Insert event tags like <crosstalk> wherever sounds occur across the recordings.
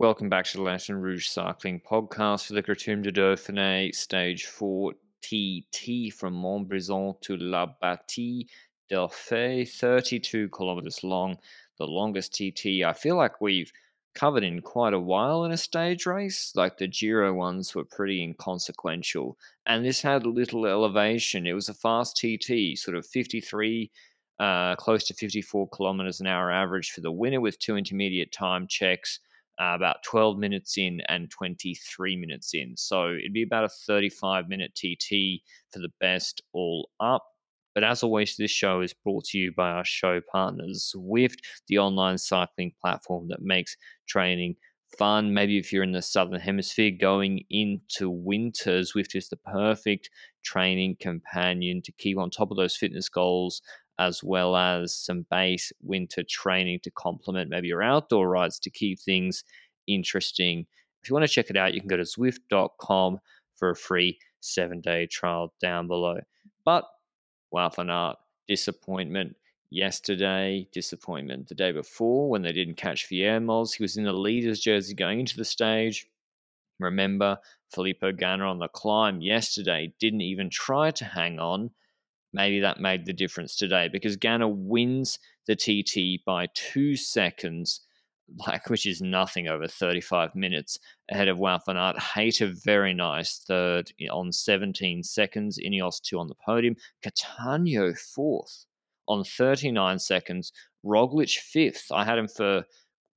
Welcome back to the Lanterne Rouge Cycling Podcast for the Criterium de Dauphiné Stage 4 TT from Montbrison to La Bâtie d'Urfé, 32 kilometers long, the longest TT I feel like we've covered in quite a while in a stage race. Like the Giro ones were pretty inconsequential, and this had little elevation. It was a fast TT, sort of 53 uh, close to 54 kilometers an hour average for the winner with two intermediate time checks uh, about 12 minutes in and 23 minutes in. So it'd be about a 35 minute TT for the best all up. But as always, this show is brought to you by our show partners, Zwift, the online cycling platform that makes training fun. Maybe if you're in the southern hemisphere going into winter, Zwift is the perfect training companion to keep on top of those fitness goals as well as some base winter training to complement maybe your outdoor rides to keep things interesting. If you want to check it out, you can go to Zwift.com for a free seven day trial down below. But Wout van Aert, disappointment yesterday, disappointment the day before when they didn't catch Vuillermoz. He was in the leader's jersey going into the stage. Remember, Filippo Ganna on the climb yesterday didn't even try to hang on maybe that made the difference today because Ganna wins the TT by two seconds, like which is nothing over 35 minutes ahead of van Hayter very nice third on 17 seconds. Ineos two on the podium. Cattaneo fourth on 39 seconds. Roglic fifth. I had him for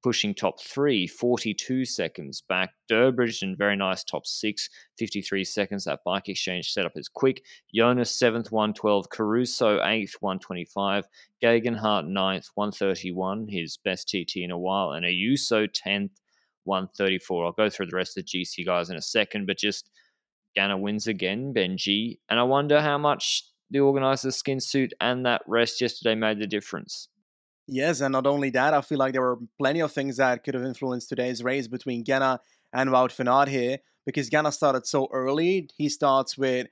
pushing top three, 42 seconds back. Durbridge and very nice top six, 53 seconds. That bike exchange setup is quick. Jonas seventh, 112. Caruso eighth, 125. Geoghegan Hart ninth, 131. His best TT in a while. And Ayuso 10th, 134. I'll go through the rest of the GC guys in a second, but just Ganna wins again, Benji. And I wonder how much the organizer's skin suit and that rest yesterday made the difference. Yes, and not only that, I feel like there were plenty of things that could have influenced today's race between Ganna and Wout van Aert here, because Ganna started so early. He starts with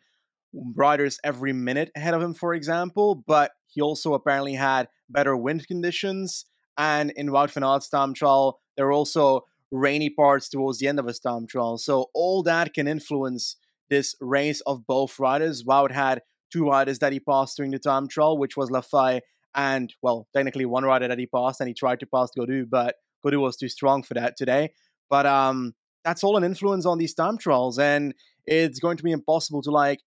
riders every minute ahead of him, for example, but he also apparently had better wind conditions. And in Wout van Aert's time trial, there were also rainy parts towards the end of his time trial. So all that can influence this race of both riders. Wout had two riders that he passed during the time trial, which was Lafay and well, technically one rider that he passed, and he tried to pass Gaudu, but Gaudu was too strong for that today. But um, that's all an influence on these time trials, and it's going to be impossible to like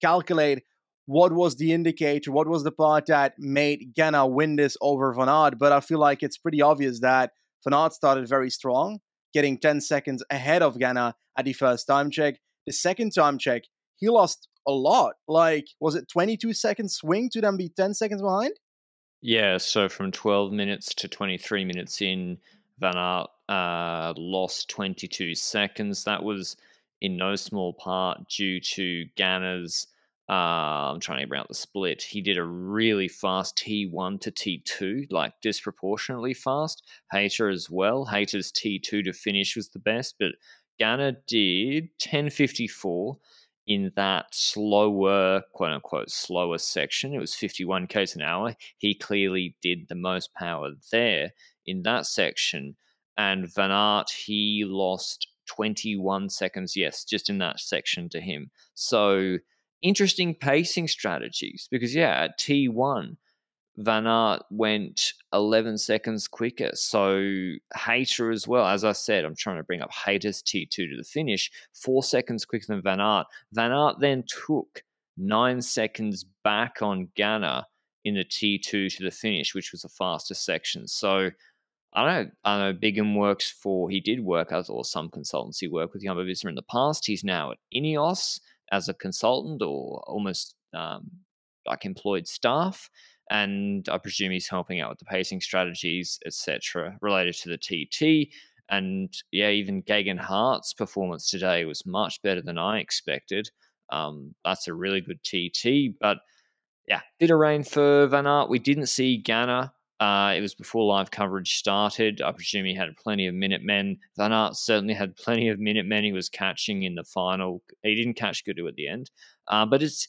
calculate what was the indicator, what was the part that made Ganna win this over Van Aert. But I feel like it's pretty obvious that Van Aert started very strong, getting 10 seconds ahead of Ganna at the first time check. The second time check, he lost a lot. Like, was it 22 seconds swing to then be 10 seconds behind? Yeah, so from 12 minutes to 23 minutes in, Van Aert uh, lost 22 seconds. That was in no small part due to Ganna's. Uh, I'm trying to out the split. He did a really fast T1 to T2, like disproportionately fast. Hayter as well. Hayter's T2 to finish was the best, but Ganna did 1054 in that slower, quote unquote, slower section. It was 51 k's an hour. He clearly did the most power there in that section. And Van Aert, he lost 21 seconds, yes, just in that section to him. So interesting pacing strategies because, yeah, at T1, Van Aert went 11 seconds quicker. So Hayter as well. As I said, I'm trying to bring up Hayter's T2 to the finish, four seconds quicker than Van Aert. Van Aert then took nine seconds back on Ganna in the T2 to the finish, which was the fastest section. So I know. I know Bigham works for, he did work as or some consultancy work with Jumbo Visma in the past. He's now at Ineos as a consultant or almost um, like employed staff and I presume he's helping out with the pacing strategies, etc., related to the TT. And yeah, even Geoghegan Hart's performance today was much better than I expected. Um, that's a really good TT, but yeah, bit of rain for Van Aert. We didn't see Ganna. Uh, it was before live coverage started. I presume he had plenty of Minutemen. Van Aert certainly had plenty of Minutemen. He was catching in the final. He didn't catch Gaudu at the end, uh, but it's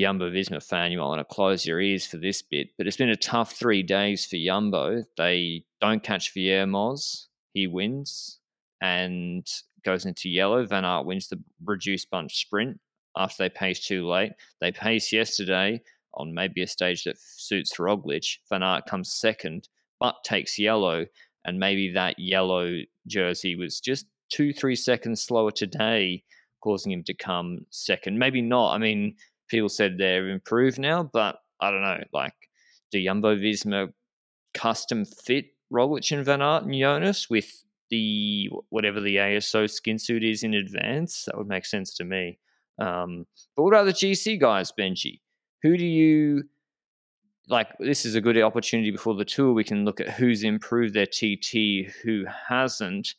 Jumbo Visma fan, you might want to close your ears for this bit. But it's been a tough three days for Jumbo. They don't catch Vuillermoz. he wins and goes into yellow. Van Aert wins the reduced bunch sprint after they pace too late. They pace yesterday on maybe a stage that suits Roglic. Van Aert comes second, but takes yellow, and maybe that yellow jersey was just two, three seconds slower today, causing him to come second. Maybe not. I mean, people said they're improved now, but I don't know. Like, do Jumbo Visma custom fit Roglic and Van Aert and Jonas with the whatever the ASO skin suit is in advance? That would make sense to me. Um, but what about the GC guys, Benji? Who do you like? This is a good opportunity before the tour. We can look at who's improved their TT, who hasn't.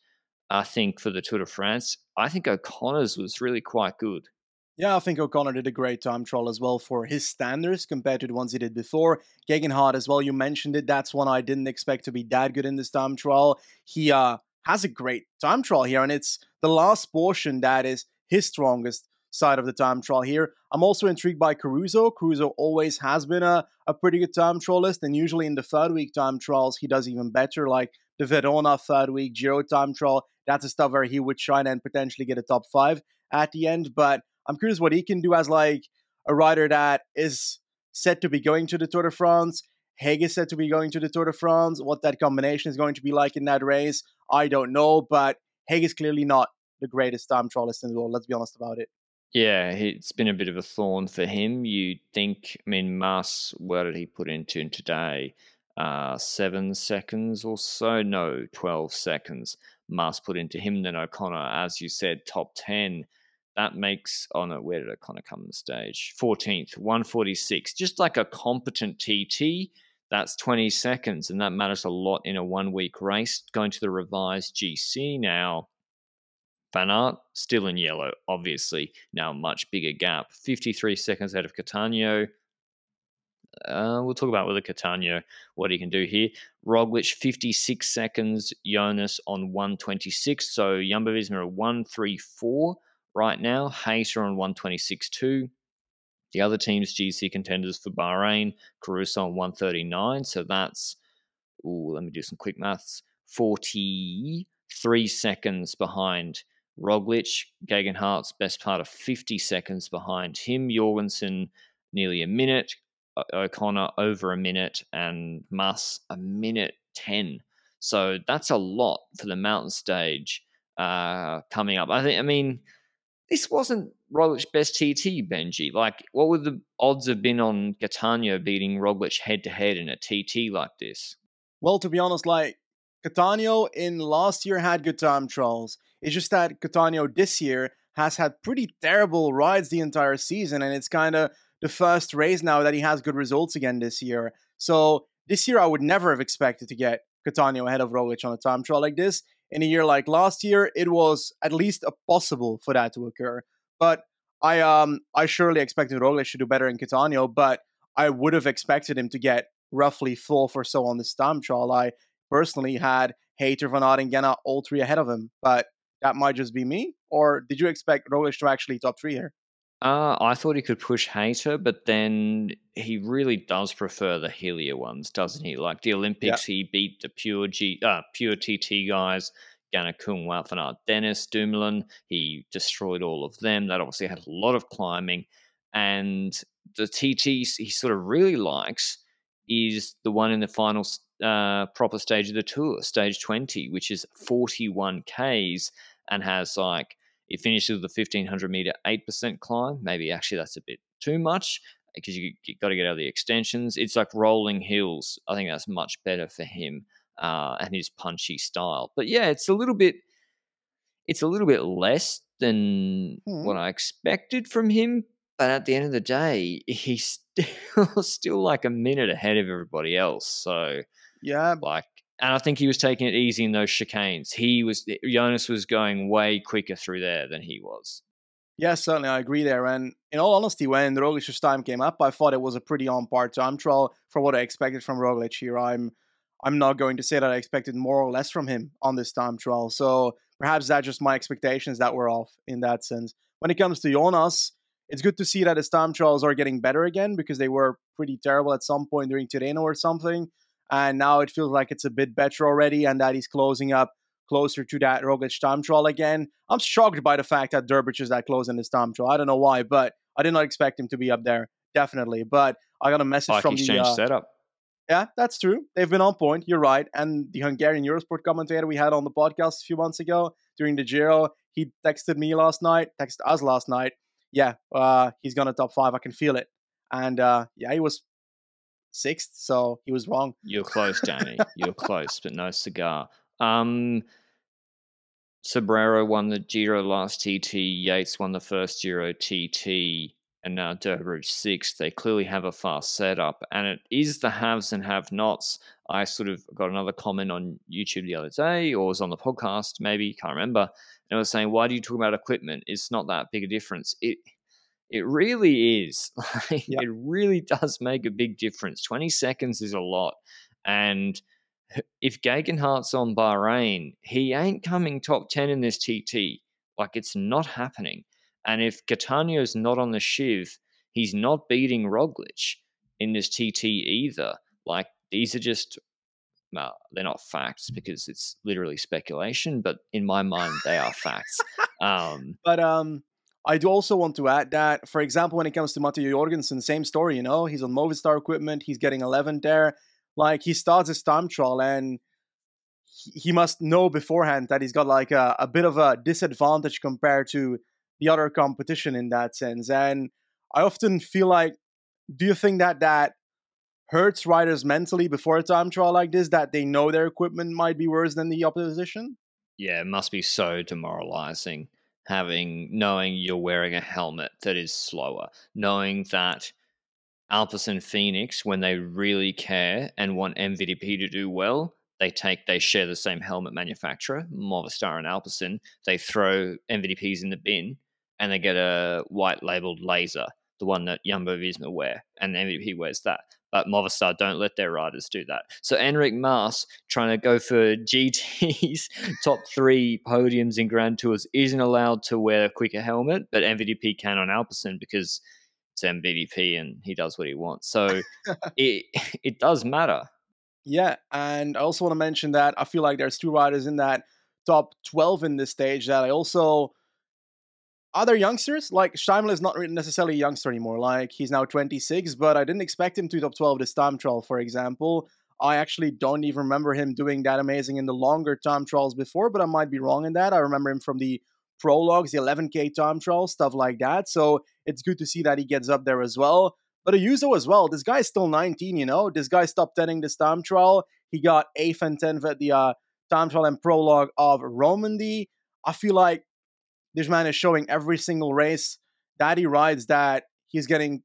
I think for the Tour de France, I think O'Connor's was really quite good. Yeah, I think O'Connor did a great time trial as well for his standards compared to the ones he did before. Geoghegan Hart as well, you mentioned it. That's one I didn't expect to be that good in this time trial. He uh, has a great time trial here, and it's the last portion that is his strongest side of the time trial here. I'm also intrigued by Caruso. Caruso always has been a, a pretty good time trialist, and usually in the third week time trials, he does even better, like the Verona third week Giro time trial. That's a stuff where he would shine and potentially get a top five at the end. But I'm curious what he can do as like a rider that is set to be going to the Tour de France. Haig is set to be going to the Tour de France. What that combination is going to be like in that race, I don't know. But Haig is clearly not the greatest time trialist in the world. Let's be honest about it. Yeah, it's been a bit of a thorn for him. You think, I mean, Mas, where did he put into today? Uh, seven seconds or so? No, 12 seconds. Mas put into him, then O'Connor, as you said, top 10. That makes, oh no, where did O'Connor come on the stage? 14th, 146. Just like a competent TT, that's 20 seconds, and that matters a lot in a one week race. Going to the revised GC now. Van Aert still in yellow, obviously. Now a much bigger gap. 53 seconds out of Cattaneo. Uh, we'll talk about with the Cattaneo what he can do here. Roglic 56 seconds, Jonas on 126. So Jumbo Visma 134 right now. Hayter on 126.2. The other teams, GC contenders for Bahrain, Caruso on 139. So that's, ooh, let me do some quick maths, 43 seconds behind Roglic. Geoghegan Hart's best part of 50 seconds behind him. Jorgenson nearly a minute. O'Connor over a minute. And Mas a minute 10. So that's a lot for the mountain stage uh, coming up. I think, I mean, this wasn't Roglic's best TT, Benji. Like, what would the odds have been on Cattaneo beating Roglic head to head in a TT like this? Well, to be honest, like Cattaneo in last year had good time trials. It's just that Cattaneo this year has had pretty terrible rides the entire season, and it's kind of the first race now that he has good results again this year. So this year, I would never have expected to get Cattaneo ahead of Roglic on a time trial like this in a year like last year, it was at least possible for that to occur. But I um I surely expected Roglic to do better in Cattaneo, but I would have expected him to get roughly fourth or so on this time trial. I personally had Hayter, Van Aert, and Ganna all three ahead of him, but that might just be me. Or did you expect Roglic to actually top three here? Uh, I thought he could push Hayter, but then he really does prefer the Helia ones, doesn't he? Like the Olympics, yeah. he beat the pure G, uh, pure TT guys, Ganna Kung, Dennis Dumoulin. He destroyed all of them. That obviously had a lot of climbing, and the TT he sort of really likes is the one in the final uh, proper stage of the tour, stage twenty, which is forty-one k's and has like it finishes with a 1500 meter 8% climb. Maybe actually that's a bit too much because you, you got to get out of the extensions. It's like rolling hills. I think that's much better for him uh, and his punchy style. But yeah, it's a little bit, it's a little bit less than hmm. what I expected from him. But at the end of the day, <laughs> he's still, still like a minute ahead of everybody else. So yeah, like and I think he was taking it easy in those chicanes. He was eh, Jonas was going way quicker through there than he was. Yeah, certainly, I agree there. And in all honesty, when Roglic's time came up, I thought it was a pretty on par time trial for what I expected from Roglic here. I'm I'm not going to say that I expected more or less from him on this time trial. So perhaps that's just my expectations that were off in that sense. When it comes to Jonas, it's good to see that his time trials are getting better again because they were pretty terrible at some point during Tirreno or something and now it feels like it's a bit better already, and that he's closing up closer to that Roglic time trial again. I'm shocked by the fact that Durbridge is that close in this time trial. I don't know why, but I did not expect him to be up there, definitely. But I got a message Bike from exchange the uh, setup. yeah, that's true. They've been on point. You're right. And the Hungarian Eurosport commentator we had on the podcast a few months ago during the Giro, he texted me last night, texted us last night. Yeah, uh, he's gonna top five. I can feel it. And uh, yeah, he was sixth, so he was wrong. You're close, Danny. You're <laughs> close, but no cigar. Um, Sobrero won the Giro last TT. Yates won the first Giro TT, and now Durbridge sixth. They clearly have a fast setup, and it is the haves and have-nots. I sort of got another comment on YouTube the other day, or was on the podcast, maybe can't remember, and I was saying, "Why do you talk about equipment? It's not that big a difference." It it really is. <laughs> Like, Yep. It really does make a big difference. Twenty seconds is a lot, and if Geoghegan Hart's on Bahrain, he ain't coming top 10 in this TT. Like, it's not happening. And if Cattaneo's not on the Shiv, he's not beating Roglic in this TT either. Like, these are just, well, they're not facts because it's literally speculation, but in my mind, they are facts. <laughs> Um, But um, I do also want to add that, for example, when it comes to Matteo Jorgenson, same story. You know, he's on Movistar equipment. He's getting 11 there. Like he starts his time trial, and he- must know beforehand that he's got like a, a bit of a disadvantage compared to the other competition in that sense. And I often feel like, do you think that that hurts riders mentally before a time trial like this? That they know their equipment might be worse than the opposition? yeah, it must be so demoralizing having knowing you're wearing a helmet that is slower, knowing that Alpecin Fenix, when they really care and want MVDP to do well, they take they share the same helmet manufacturer, Movistar and Alpecin. They throw MVDPs in the bin and they get a white labeled laser, the one that Jumbo Visma wear, and MVP wears that. But Movistar don't let their riders do that. So Enric Mas trying to go for GT's <laughs> top three podiums in Grand Tours isn't allowed to wear a quicker helmet, but MVDP can on Alpecin because it's MVDP and he does what he wants. So <laughs> it it does matter. Yeah, and I also want to mention that I feel like there's two riders in that top 12 in this stage that I also other youngsters like Steimle is not necessarily a youngster anymore. Like he's now 26, but I didn't expect him to top 12 this time trial, for example. I actually don't even remember him doing that amazing in the longer time trials before, but I might be wrong in that. I remember him from the prologues, the 11k time trials, stuff like that. So it's good to see that he gets up there as well. But Ayuso as well. This guy's still 19, you know. This guy stopped 10ing this time trial. He got 8th and 10th at the uh, time trial and prologue of Romandy. I feel like this man is showing every single race that he rides that he's getting,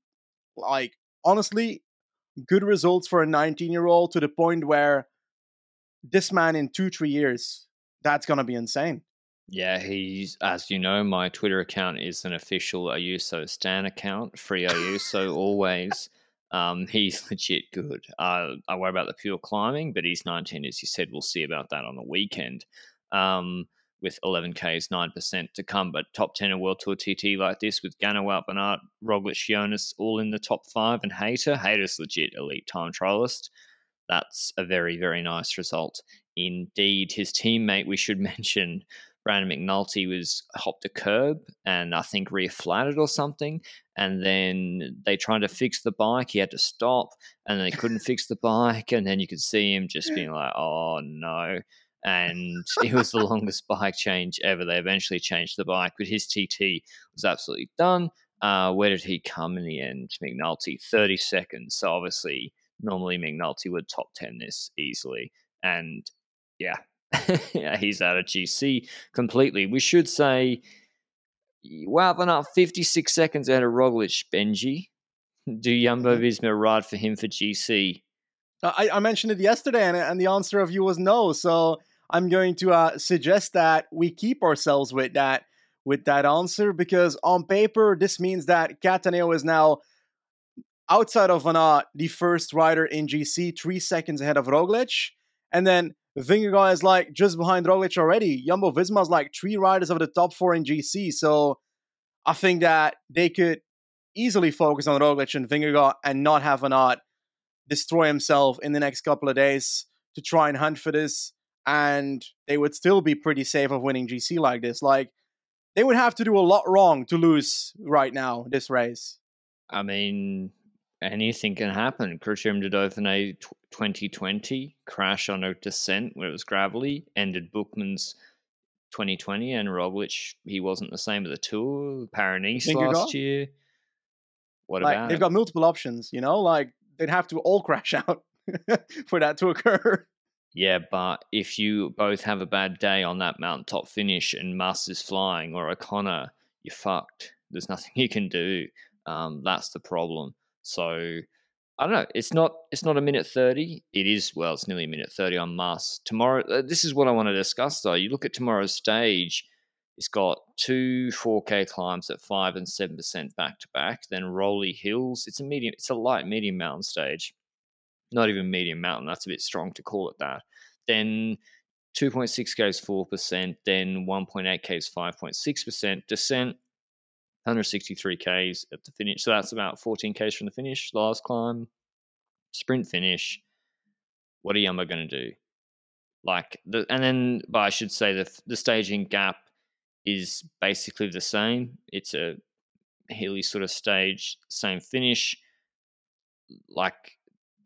like, honestly, good results for a 19 year old to the point where this man in two, three years, that's to be insane. Yeah, he's as you know, my Twitter account is an official Ayuso Stan account, free Ayuso always. Um, he's <laughs> legit good. Uh, I worry about the pure climbing, but he's 19, as you said. We'll see about that on the weekend. Um, with 11Ks, 9% to come, but top 10 in World Tour TT like this with Ganawat, Bernard, Roglic, Jonas all in the top five, and Hayter. Hayter's legit elite time trialist. That's a very, very nice result indeed. His teammate, we should <laughs> mention, Brandon McNulty was hopped a curb and I think rear flatted or something. And then they tried to fix the bike. He had to stop and they couldn't <laughs> fix the bike. And then you could see him just being like, oh no. And it was the longest bike change ever. They eventually changed the bike, but his TT was absolutely done. Uh, where did he come in the end? McNulty, 30 seconds. So obviously, normally McNulty would top 10 this easily. And yeah, <laughs> yeah, he's out of GC completely. We should say, wow, but not 56 seconds out of Roglic, Benji. Do Jumbo Visma ride for him for GC? I, I mentioned it yesterday, and, and the answer of you was no. So I'm going to uh, suggest that we keep ourselves with that with that answer because on paper this means that Cattaneo is now outside of Van Aert, the first rider in GC, three seconds ahead of Roglic, and then Vingegaard is like just behind Roglic already. Jumbo Visma is like three riders of the top four in GC, so I think that they could easily focus on Roglic and Vingegaard and not have Van Aert destroy himself in the next couple of days to try and hunt for this. And they would still be pretty safe of winning GC like this. Like they would have to do a lot wrong to lose right now this race. I mean, anything can happen. Criterium de Dauphiné 2020 crash on a descent where it was gravelly ended Buchmann's 2020 and Roglic he wasn't the same at the Tour. Paris last year. What like, about they've it? got multiple options, you know, like they'd have to all <laughs> crash out <laughs> for that to occur. Yeah, but if you both have a bad day on that mountaintop finish and Mas is flying or O'Connor, you're fucked. There's nothing <laughs> you can do. Um, that's the problem. So I don't know. It's not. It's not a minute thirty. It is. Well, it's nearly a minute thirty on Mas tomorrow. Uh, this is what I want to discuss, though. You look at tomorrow's stage. It's got two 4K climbs at five and seven percent back to back. Then Rolly Hills. It's a medium. It's a light medium mountain stage not even medium mountain. That's a bit strong to call it that. Then 2.6k is 4%, then 1.8k is 5.6%. Descent, 163k's at the finish. So that's about 14k's from the finish. Last climb, sprint finish. What are Jumbo going to do? Like the, and then, but I should say the the staging gap is basically the same. It's a hilly sort of stage, same finish. Like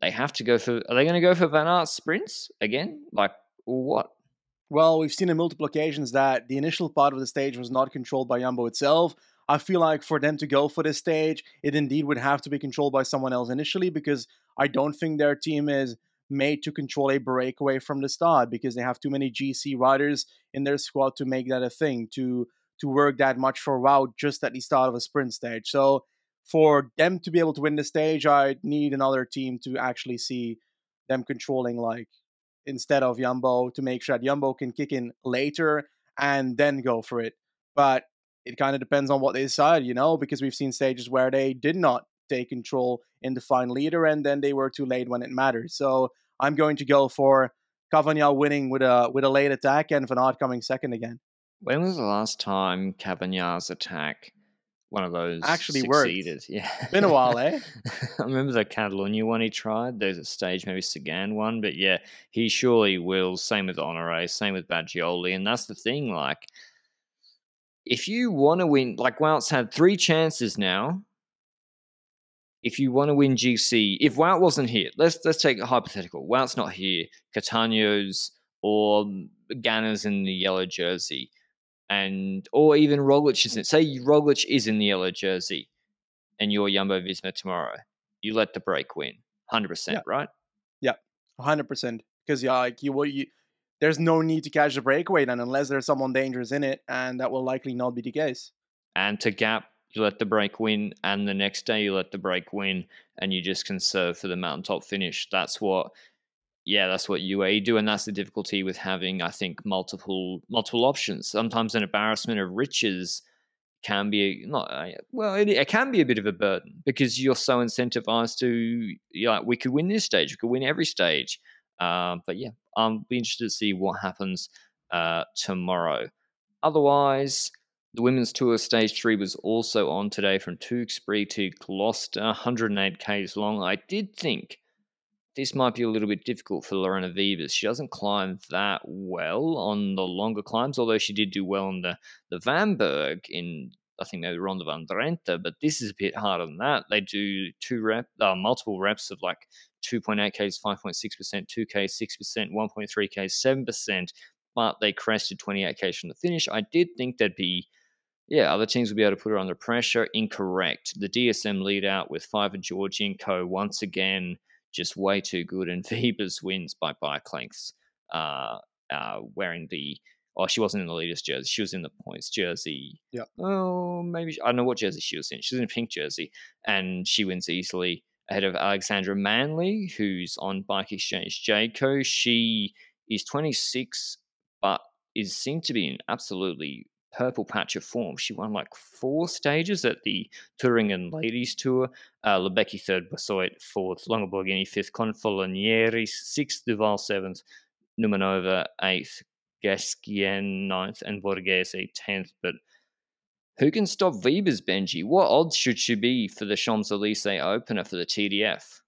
they have to go for. Are they going to go for Van Aert sprints again? Like, what? Well, we've seen on multiple occasions that the initial part of the stage was not controlled by Jumbo itself. I feel like for them to go for this stage, it indeed would have to be controlled by someone else initially because I don't think their team is made to control a breakaway from the start because they have too many GC riders in their squad to make that a thing to to work that much for Wout just at the start of a sprint stage. So for them to be able to win the stage, I need another team to actually see them controlling like instead of Jumbo to make sure that Jumbo can kick in later and then go for it. But it kind of depends on what they decide, you know, because we've seen stages where they did not take control in the final leader and then they were too late when it mattered. So I'm going to go for Cavagna winning with a with a late attack and Van Aert coming second again. When was the last time Cavagna's attack one of those Actually succeeded? worked. Yeah, Been a while, eh? <laughs> I remember the Catalunya one he tried. There's a stage, maybe Sagan one, but yeah, he surely will. Same with Honore, same with Bagioli, and that's the thing. Like, if you want to win, like Wout's had three chances now. If you want to win GC, if Wout wasn't here, let's let's take a hypothetical. Wout's not here. Cattaneo's or Ganna's in the yellow jersey, and or even Roglic isn't. Say Roglic is in the yellow jersey, and you're Jumbo Visma tomorrow. You let the break win, hundred percent, right? Yeah. hundred percent. Because yeah, like you will you there's no need to catch the breakaway then unless there's someone dangerous in it, and that will likely not be the case. And to gap, you let the break win, and the next day you let the break win, and you just conserve for the mountaintop finish. That's what, yeah, that's what UAE do, and that's the difficulty with having, I think, multiple multiple options. Sometimes an embarrassment of riches can be not uh, well, it, it can be a bit of a burden because you're so incentivized to, yeah, like, we could win this stage, we could win every stage. Um, but yeah, I'll be interested to see what happens uh, tomorrow. Otherwise, the women's tour stage three was also on today from Tewkesbury to Gloucester, 108 k's long. I did think this might be a little bit difficult for Lorena Wiebes. She doesn't climb that well on the longer climbs, although she did do well on the the VAMberg in I think maybe Ronde van Drenthe, but this is a bit harder than that. They do two rep, uh, multiple reps of like 2.8Ks, 5.6%, 2K, 6%, 1.3K, 7%, but they crested 28Ks from the finish. I did think there'd be, yeah, other teams would be able to put her under pressure. Incorrect. The DSM lead out with Five and Georgienko once again just way too good, and <laughs> Wiebes wins by bike lengths, uh, uh, wearing the. Oh, she wasn't in the leaders jersey. She was in the points jersey. Yep. Oh, maybe I don't know what jersey she was in. She was in a pink jersey, and she wins easily ahead of Alexandra Manly, who's on Bike Exchange Jayco. She is 26, but is seen to be in absolutely purple patch of form. She won like four stages at the Thuringen Ladies Tour. Uh, Lebecki third, Basoit fourth, Longo Borghini fifth, Confalonieri sixth, Duval seventh, Numanova eighth, Gasquien ninth, and Borghese tenth. But who can stop Wiebes, Benji? What odds should she be for the Champs Elysees opener for the TDF?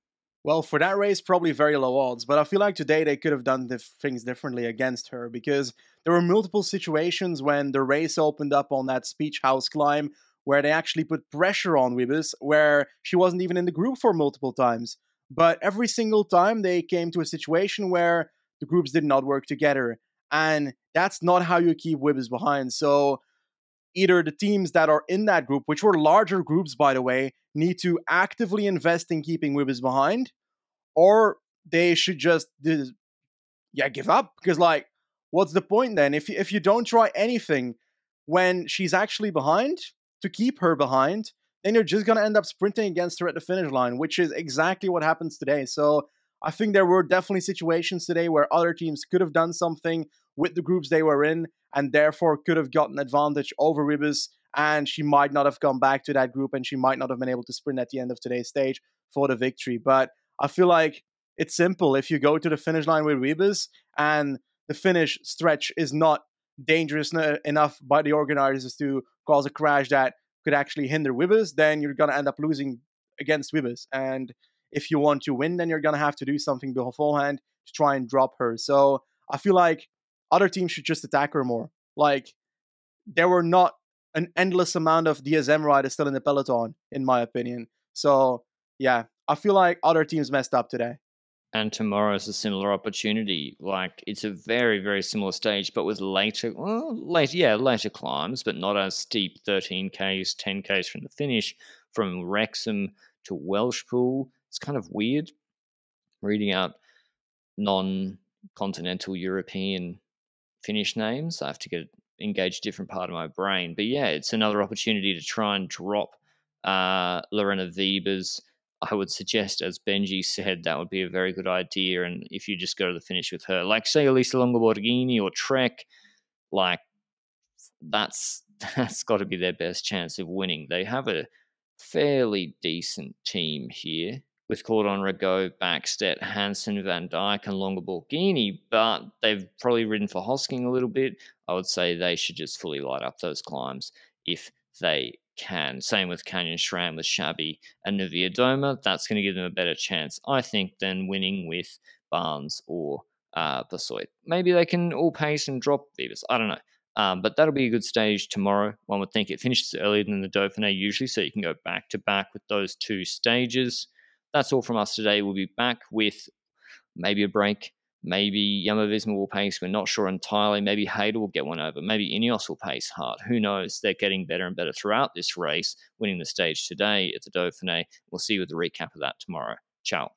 Well, for that race, probably very low odds. But I feel like today they could have done things differently against her because there were multiple situations when the race opened up on that speech house climb where they actually put pressure on Wiebes, where she wasn't even in the group for multiple times. But every single time they came to a situation where the groups did not work together. And that's not how you keep Wiebes behind. So either the teams that are in that group, which were larger groups, by the way, need to actively invest in keeping Wiebes behind, or they should just, yeah, give up. Because, like, what's the point then? If, if you don't try anything when she's actually behind to keep her behind, then you're just going to end up sprinting against her at the finish line, which is exactly what happens today. So I think there were definitely situations today where other teams could have done something with the groups they were in and therefore could have gotten advantage over Wiebes. And she might not have gone back to that group and she might not have been able to sprint at the end of today's stage for the victory. But I feel like it's simple. If you go to the finish line with Wiebes and the finish stretch is not dangerous uh, enough by the organizers to cause a crash that could actually hinder Wiebes, then you're going to end up losing against Wiebes. And if you want to win, then you're going to have to do something beforehand to try and drop her. So I feel like other teams should just attack her more. Like, there were not an endless amount of DSM riders still in the peloton, in my opinion. So, yeah, I feel like other teams messed up today and tomorrow's a similar opportunity. Like it's a very, very similar stage, but with later, well, later, yeah, later climbs, but not as steep 13Ks, 10Ks from the finish, from Wrexham to Welshpool. It's kind of weird reading out non continental European finish names. I have to get engage a different part of my brain. But yeah, it's another opportunity to try and drop uh, Lorena I would suggest, as Benji said, that would be a very good idea. And if you just go to the finish with her, like say Elisa Longo Borghini or Trek, like that's <laughs> that's got to be their best chance of winning. They have a fairly decent team here with Cordon Ragot, Backstedt, Hansen, Van Dijk, and Longo Borghini, but they've probably ridden for Hosking a little bit. I would say they should just fully light up those climbs if they can. Same with Canyon SRAM with Chabbey and Niewiadoma. That's going to give them a better chance, I think, than winning with Barnes or uh, Besoit. Maybe they can all pace and drop Wiebes. I don't know. Um, but that'll be a good stage tomorrow. One would think it finishes earlier than the Dauphiné usually, so you can go back to back with those two stages. That's all from us today. We'll be back with maybe a break Maybe Jumbo Visma will pace. We're not sure entirely. Maybe Hayter will get one over. Maybe Ineos will pace hard. Who knows? They're getting better and better throughout this race, winning the stage today at the Dauphiné. We'll see you with the recap of that tomorrow. Ciao.